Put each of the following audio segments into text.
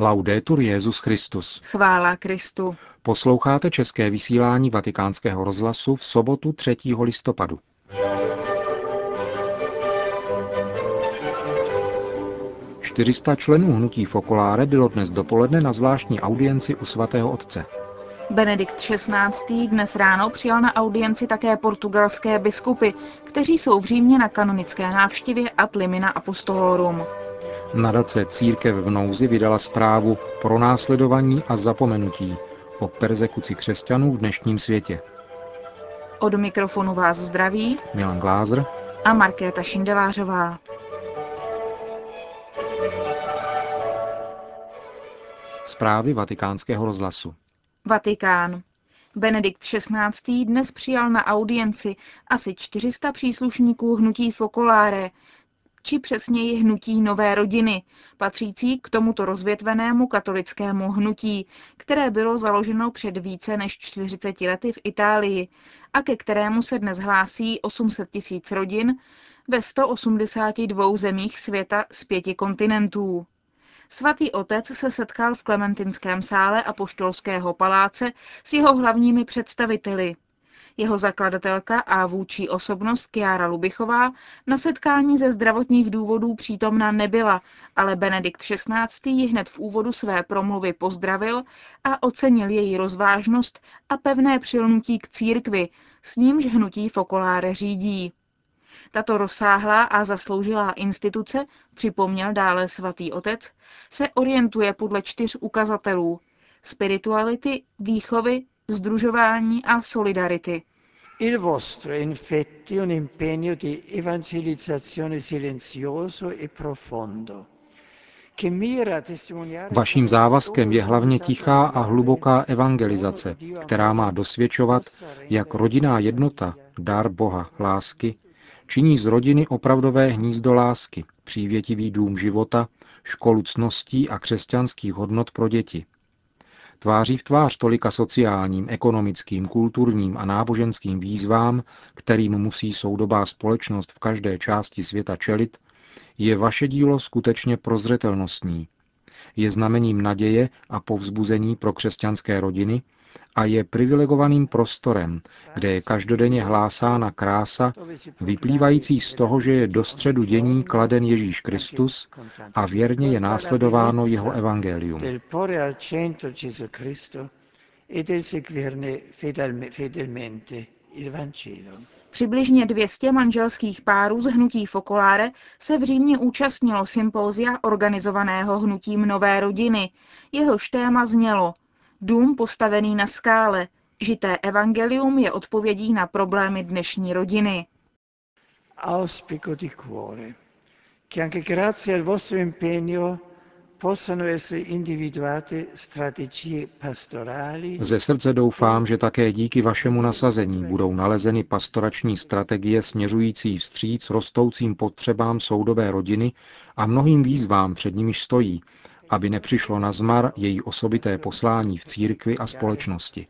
Laudetur Jezus Christus. Chvála Kristu. Posloucháte české vysílání Vatikánského rozhlasu v sobotu 3. listopadu. Čtyřista členů hnutí Fokoláre bylo dnes dopoledne na zvláštní audienci u svatého otce. Benedikt XVI. dnes ráno přijal na audienci také portugalské biskupy, kteří jsou v Římě na kanonické návštěvě ad limina apostolorum. Nadace Církev v nouzi vydala zprávu pro následování a zapomenutí o persekuci křesťanů v dnešním světě. Od mikrofonu vás zdraví Milan Glázer a Markéta Šindelářová. Zprávy vatikánského rozhlasu. Vatikán. Benedikt XVI. dnes přijal na audienci asi 400 příslušníků hnutí Focolare, či přesněji hnutí Nové rodiny, patřící k tomuto rozvětvenému katolickému hnutí, které bylo založeno před více než 40 lety v Itálii a ke kterému se dnes hlásí 800 tisíc rodin ve 182 zemích světa z pěti kontinentů. Svatý otec se setkal v Klementinském sále a poštolského paláce s jeho hlavními představiteli. Jeho zakladatelka a vůči osobnost Kiara Lubichová na setkání ze zdravotních důvodů přítomna nebyla, ale Benedikt XVI. ji hned v úvodu své promluvy pozdravil a ocenil její rozvážnost a pevné přilnutí k církvi, s nímž hnutí Fokoláre řídí. Tato rozsáhlá a zasloužilá instituce, připomněl dále svatý otec, se orientuje podle čtyř ukazatelů spirituality, výchovy, združování a solidarity. Il vostro è infatti un impegno di evangelizzazione silenzioso e profondo. Vaším závazkem je hlavně tichá a hluboká evangelizace, která má dosvědčovat, jak rodinná jednota, dar Boha, lásky, činí z rodiny opravdové hnízdo lásky, přívětivý dům života, školu cností a křesťanských hodnot pro děti. Tváří v tvář tolika sociálním, ekonomickým, kulturním a náboženským výzvám, kterým musí soudobá společnost v každé části světa čelit, je vaše dílo skutečně prozřetelnostní. Je znamením naděje a povzbuzení pro křesťanské rodiny, a je privilegovaným prostorem, kde je každodenně hlásána krása, vyplývající z toho, že je do středu dění kladen Ježíš Kristus a věrně je následováno jeho evangelium. Přibližně 200 manželských párů z hnutí Fokoláre se v Římě účastnilo sympózia organizovaného hnutím Nové rodiny. Jehož téma znělo Dům postavený na skále, žité evangelium je odpovědí na problémy dnešní rodiny. Auspico di cuore che anche grazie al vostro impegno possano essere individuate strategie pastorali. Ze srdce doufám, že také díky vašemu nasazení budou nalezeny pastorační strategie směřující vstříc rostoucím potřebám soudové rodiny a mnohým výzvám, před nimiž stojí, aby nepřišlo na zmar její osobité poslání v církvi a společnosti.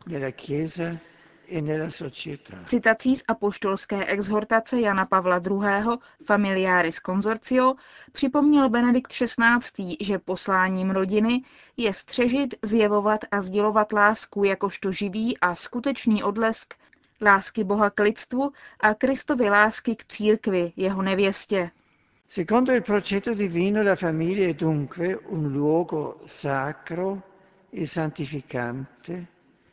Citací z apoštolské exhortace Jana Pavla II. Familiaris Consortio připomněl Benedikt XVI., že posláním rodiny je střežit, zjevovat a sdělovat lásku jakožto živý a skutečný odlesk lásky Boha k lidstvu a Kristovy lásky k církvi, jeho nevěstě. Secondo il progetto divino la famiglia è dunque un luogo sacro e santificante.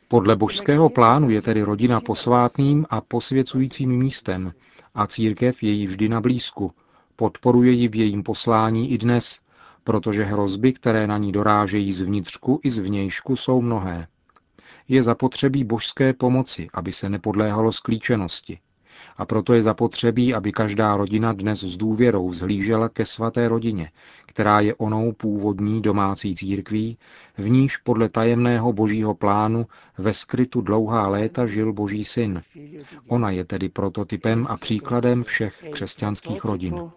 Podle božského plánu je tedy rodina posvátným a posvěcujícím místem a církev je jí vždy na blízku. Podporuje ji v jejím poslání i dnes, protože hrozby, které na ní dorážejí zvnitřku i zvnějšku, jsou mnohé. Je zapotřebí božské pomoci, aby se nepodléhalo sklíčenosti. A proto je zapotřebí, aby každá rodina dnes s důvěrou vzhlížela ke svaté rodině, která je onou původní domácí církví, v níž podle tajemného božího plánu ve skrytu dlouhá léta žil boží syn. Ona je tedy prototypem a příkladem všech křesťanských rodin.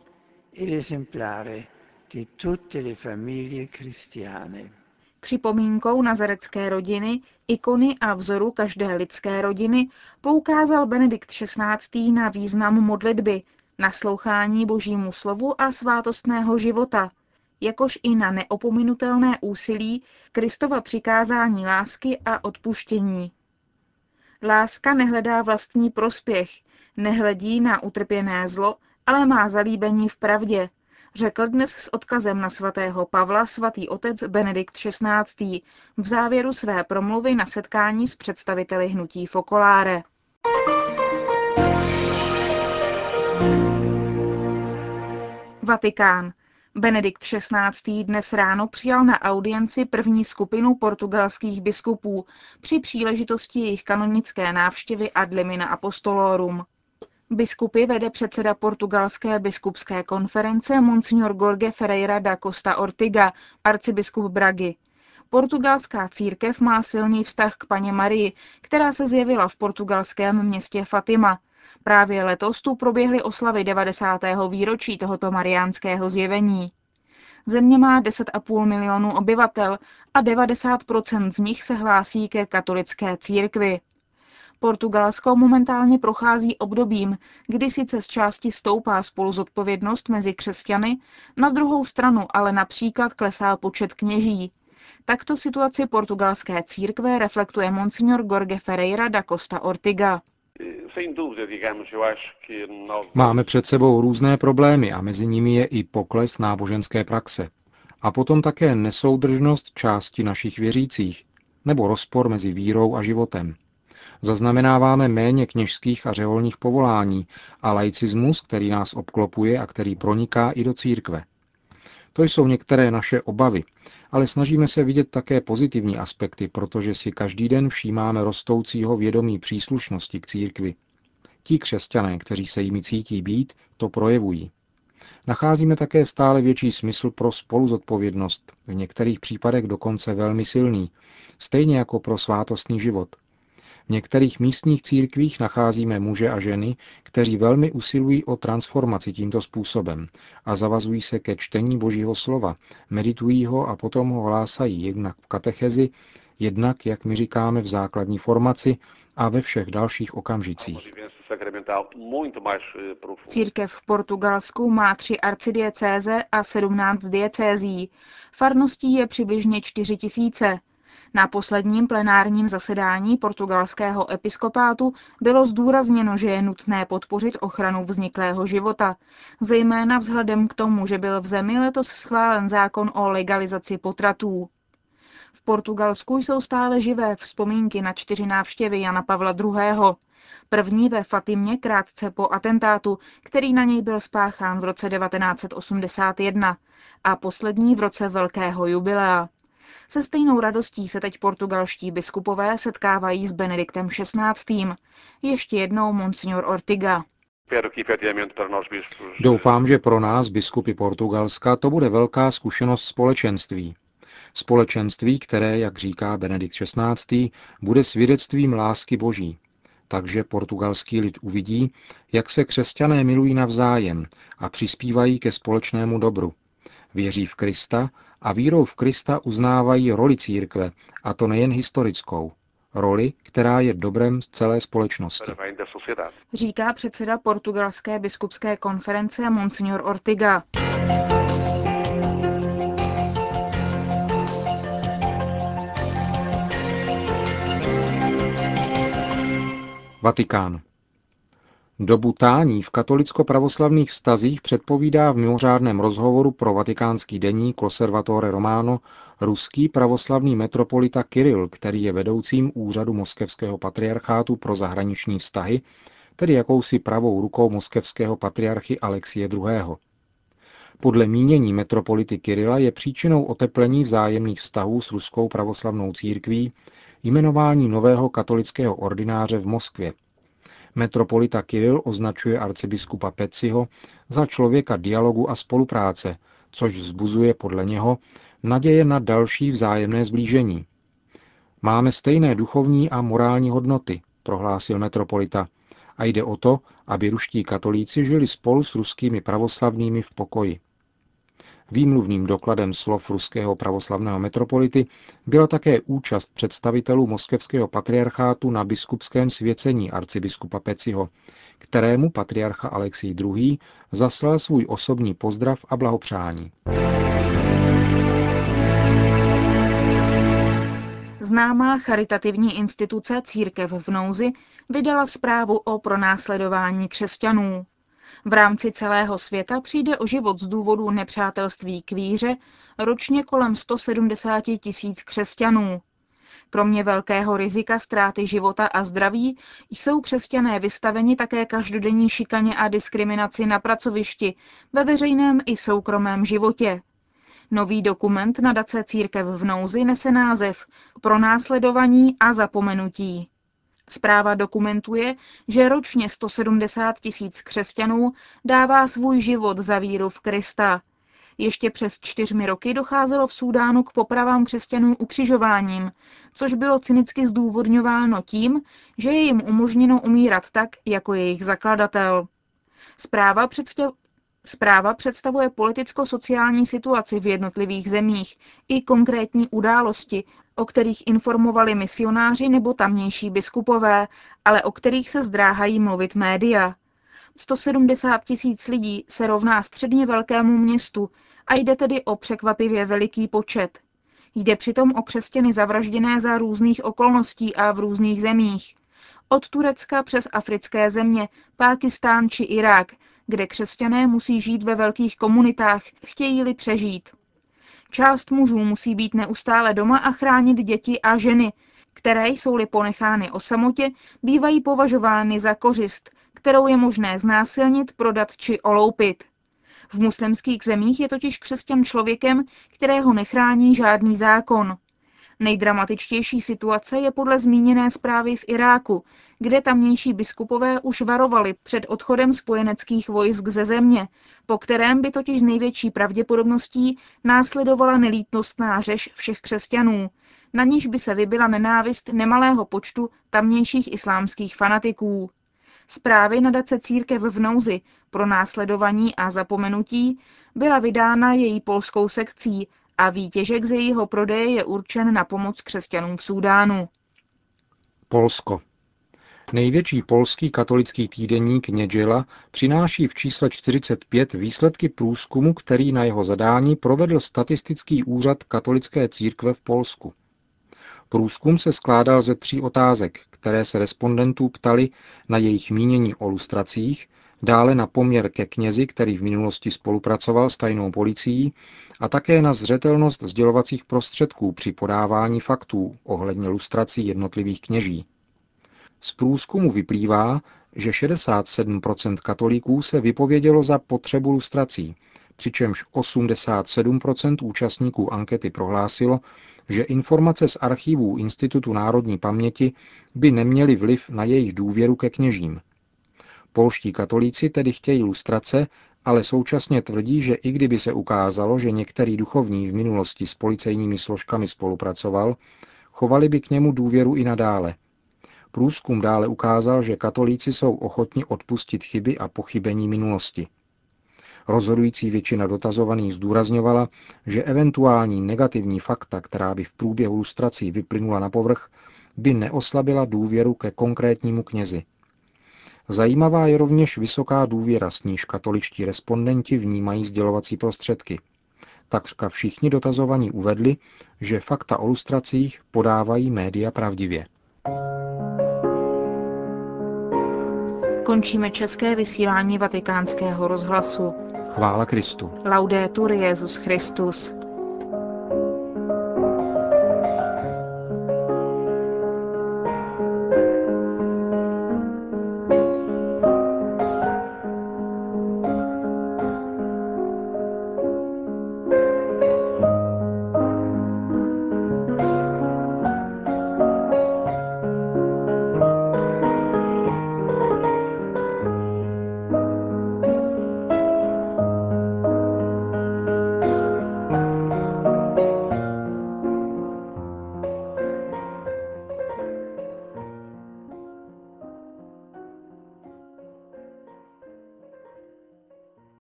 Připomínkou nazarecké rodiny, ikony a vzoru každé lidské rodiny poukázal Benedikt XVI. na význam modlitby, naslouchání božímu slovu a svátostného života, jakož i na neopominutelné úsilí Kristova přikázání lásky a odpuštění. Láska nehledá vlastní prospěch, nehledí na utrpěné zlo, ale má zalíbení v pravdě, řekl dnes s odkazem na svatého Pavla svatý otec Benedikt XVI. v závěru své promluvy na setkání s představiteli hnutí Fokoláre. Vatikán. Benedikt XVI. dnes ráno přijal na audienci první skupinu portugalských biskupů při příležitosti jejich kanonické návštěvy ad limina apostolorum. Biskupy vede předseda portugalské biskupské konference Monsignor Jorge Ferreira da Costa Ortiga, arcibiskup Bragy. Portugalská církev má silný vztah k paně Marii, která se zjevila v portugalském městě Fatima. Právě letos tu proběhly oslavy 90. výročí tohoto mariánského zjevení. Země má 10,5 milionů obyvatel a 90% z nich se hlásí ke katolické církvi. Portugalsko momentálně prochází obdobím, kdy sice z části stoupá spolu zodpovědnost mezi křesťany, na druhou stranu ale například klesá počet kněží. Takto situaci portugalské církve reflektuje monsignor Jorge Ferreira da Costa Ortiga. Máme před sebou různé problémy a mezi nimi je i pokles náboženské praxe. A potom také nesoudržnost části našich věřících, nebo rozpor mezi vírou a životem. Zaznamenáváme méně kněžských a řeholních povolání a laicismus, který nás obklopuje a který proniká i do církve. To jsou některé naše obavy, ale snažíme se vidět také pozitivní aspekty, protože si každý den všímáme rostoucího vědomí příslušnosti k církvi. Ti křesťané, kteří se jimi cítí být, to projevují. Nacházíme také stále větší smysl pro spoluzodpovědnost, v některých případech dokonce velmi silný, stejně jako pro svátostný život – některých místních církvích nacházíme muže a ženy, kteří velmi usilují o transformaci tímto způsobem a zavazují se ke čtení Božího slova, meditují ho a potom ho hlásají jednak v katechezi, jednak, jak my říkáme, v základní formaci a ve všech dalších okamžicích. Církev v Portugalsku má tři arcidiecéze a sedmnáct diecézí. Farností je přibližně čtyři tisíce. Na posledním plenárním zasedání portugalského episkopátu bylo zdůrazněno, že je nutné podpořit ochranu vzniklého života, zejména vzhledem k tomu, že byl v zemi letos schválen zákon o legalizaci potratů. V Portugalsku jsou stále živé vzpomínky na čtyři návštěvy Jana Pavla II. První ve Fatimě krátce po atentátu, který na něj byl spáchán v roce 1981 a poslední v roce Velkého jubilea. Se stejnou radostí se teď portugalští biskupové setkávají s Benediktem XVI. Ještě jednou Monsignor Ortiga. Doufám, že pro nás, biskupy Portugalska, to bude velká zkušenost společenství. Společenství, které, jak říká Benedikt XVI., bude svědectvím lásky Boží. Takže portugalský lid uvidí, jak se křesťané milují navzájem a přispívají ke společnému dobru. Věří v Krista a vírou v Krista uznávají roli církve, a to nejen historickou, roli, která je dobrem z celé společnosti. Říká předseda portugalské biskupské konference Monsignor Ortiga. Vatikán. Dobu tání v katolicko-pravoslavných vztazích předpovídá v mimořádném rozhovoru pro vatikánský deník Conservatore Romano ruský pravoslavný metropolita Kiril, který je vedoucím úřadu moskevského patriarchátu pro zahraniční vztahy, tedy jakousi pravou rukou moskevského patriarchy Alexie II. Podle mínění metropolity Kirila je příčinou oteplení vzájemných vztahů s ruskou pravoslavnou církví jmenování nového katolického ordináře v Moskvě, Metropolita Kiril označuje arcibiskupa Peciho za člověka dialogu a spolupráce, což vzbuzuje podle něho naděje na další vzájemné zblížení. Máme stejné duchovní a morální hodnoty, prohlásil metropolita, a jde o to, aby ruští katolíci žili spolu s ruskými pravoslavnými v pokoji. Výmluvným dokladem slov ruského pravoslavného metropolity byla také účast představitelů moskevského patriarchátu na biskupském svěcení arcibiskupa Peciho, kterému patriarcha Alexej II. zaslal svůj osobní pozdrav a blahopřání. Známá charitativní instituce Církev v nouzi vydala zprávu o pronásledování křesťanů. V rámci celého světa přijde o život z důvodu nepřátelství k víře ročně kolem 170 tisíc křesťanů. Kromě velkého rizika ztráty života a zdraví jsou křesťané vystaveni také každodenní šikaně a diskriminaci na pracovišti, ve veřejném i soukromém životě. Nový dokument nadace Církev v nouzi nese název Pronásledovaní a zapomenutí. Zpráva dokumentuje, že ročně 170 tisíc křesťanů dává svůj život za víru v Krista. Ještě před čtyřmi roky docházelo v Súdánu k popravám křesťanů ukřižováním, což bylo cynicky zdůvodňováno tím, že je jim umožněno umírat tak, jako jejich zakladatel. Zpráva, představ... Zpráva představuje politicko-sociální situaci v jednotlivých zemích i konkrétní události, o kterých informovali misionáři nebo tamnější biskupové, ale o kterých se zdráhají mluvit média. 170 tisíc lidí se rovná středně velkému městu a jde tedy o překvapivě veliký počet. Jde přitom o křesťany zavražděné za různých okolností a v různých zemích. Od Turecka přes africké země, Pákistán či Irák, kde křesťané musí žít ve velkých komunitách, chtějí-li přežít. Část mužů musí být neustále doma a chránit děti a ženy, které jsou-li ponechány o samotě, bývají považovány za kořist, kterou je možné znásilnit, prodat či oloupit. V muslimských zemích je totiž křesťan člověkem, kterého nechrání žádný zákon. Nejdramatičtější situace je podle zmíněné zprávy v Iráku, kde tamnější biskupové už varovali před odchodem spojeneckých vojsk ze země, po kterém by totiž z největší pravděpodobností následovala nelítnostná řeš všech křesťanů, na níž by se vybila nenávist nemalého počtu tamnějších islámských fanatiků. Zprávy nadace Církev v nouzi pro následovaní a zapomenutí byla vydána její polskou sekcí a výtěžek z jejího prodeje je určen na pomoc křesťanům v Súdánu. Polsko. Největší polský katolický týdeník Neděla přináší v čísle 45 výsledky průzkumu, který na jeho zadání provedl Statistický úřad katolické církve v Polsku. Průzkum se skládal ze tří otázek, které se respondentů ptali na jejich mínění o lustracích, dále na poměr ke knězi, který v minulosti spolupracoval s tajnou policií, a také na zřetelnost sdělovacích prostředků při podávání faktů ohledně lustrací jednotlivých kněží. Z průzkumu vyplývá, že 67% katolíků se vypovědělo za potřebu lustrací, přičemž 87% účastníků ankety prohlásilo, že informace z archivů Institutu národní paměti by neměly vliv na jejich důvěru ke kněžím. Polští katolíci tedy chtějí lustrace, ale současně tvrdí, že i kdyby se ukázalo, že některý duchovní v minulosti s policejními složkami spolupracoval, chovali by k němu důvěru i nadále. Průzkum dále ukázal, že katolíci jsou ochotni odpustit chyby a pochybení minulosti. Rozhodující většina dotazovaných zdůrazňovala, že eventuální negativní fakta, která by v průběhu lustrací vyplynula na povrch, by neoslabila důvěru ke konkrétnímu knězi. Zajímavá je rovněž vysoká důvěra, s níž katoličtí respondenti vnímají sdělovací prostředky. Takřka všichni dotazovaní uvedli, že fakta o lustracích podávají média pravdivě. Končíme české vysílání vatikánského rozhlasu. Chvála Kristu. Laudetur Jezus Christus.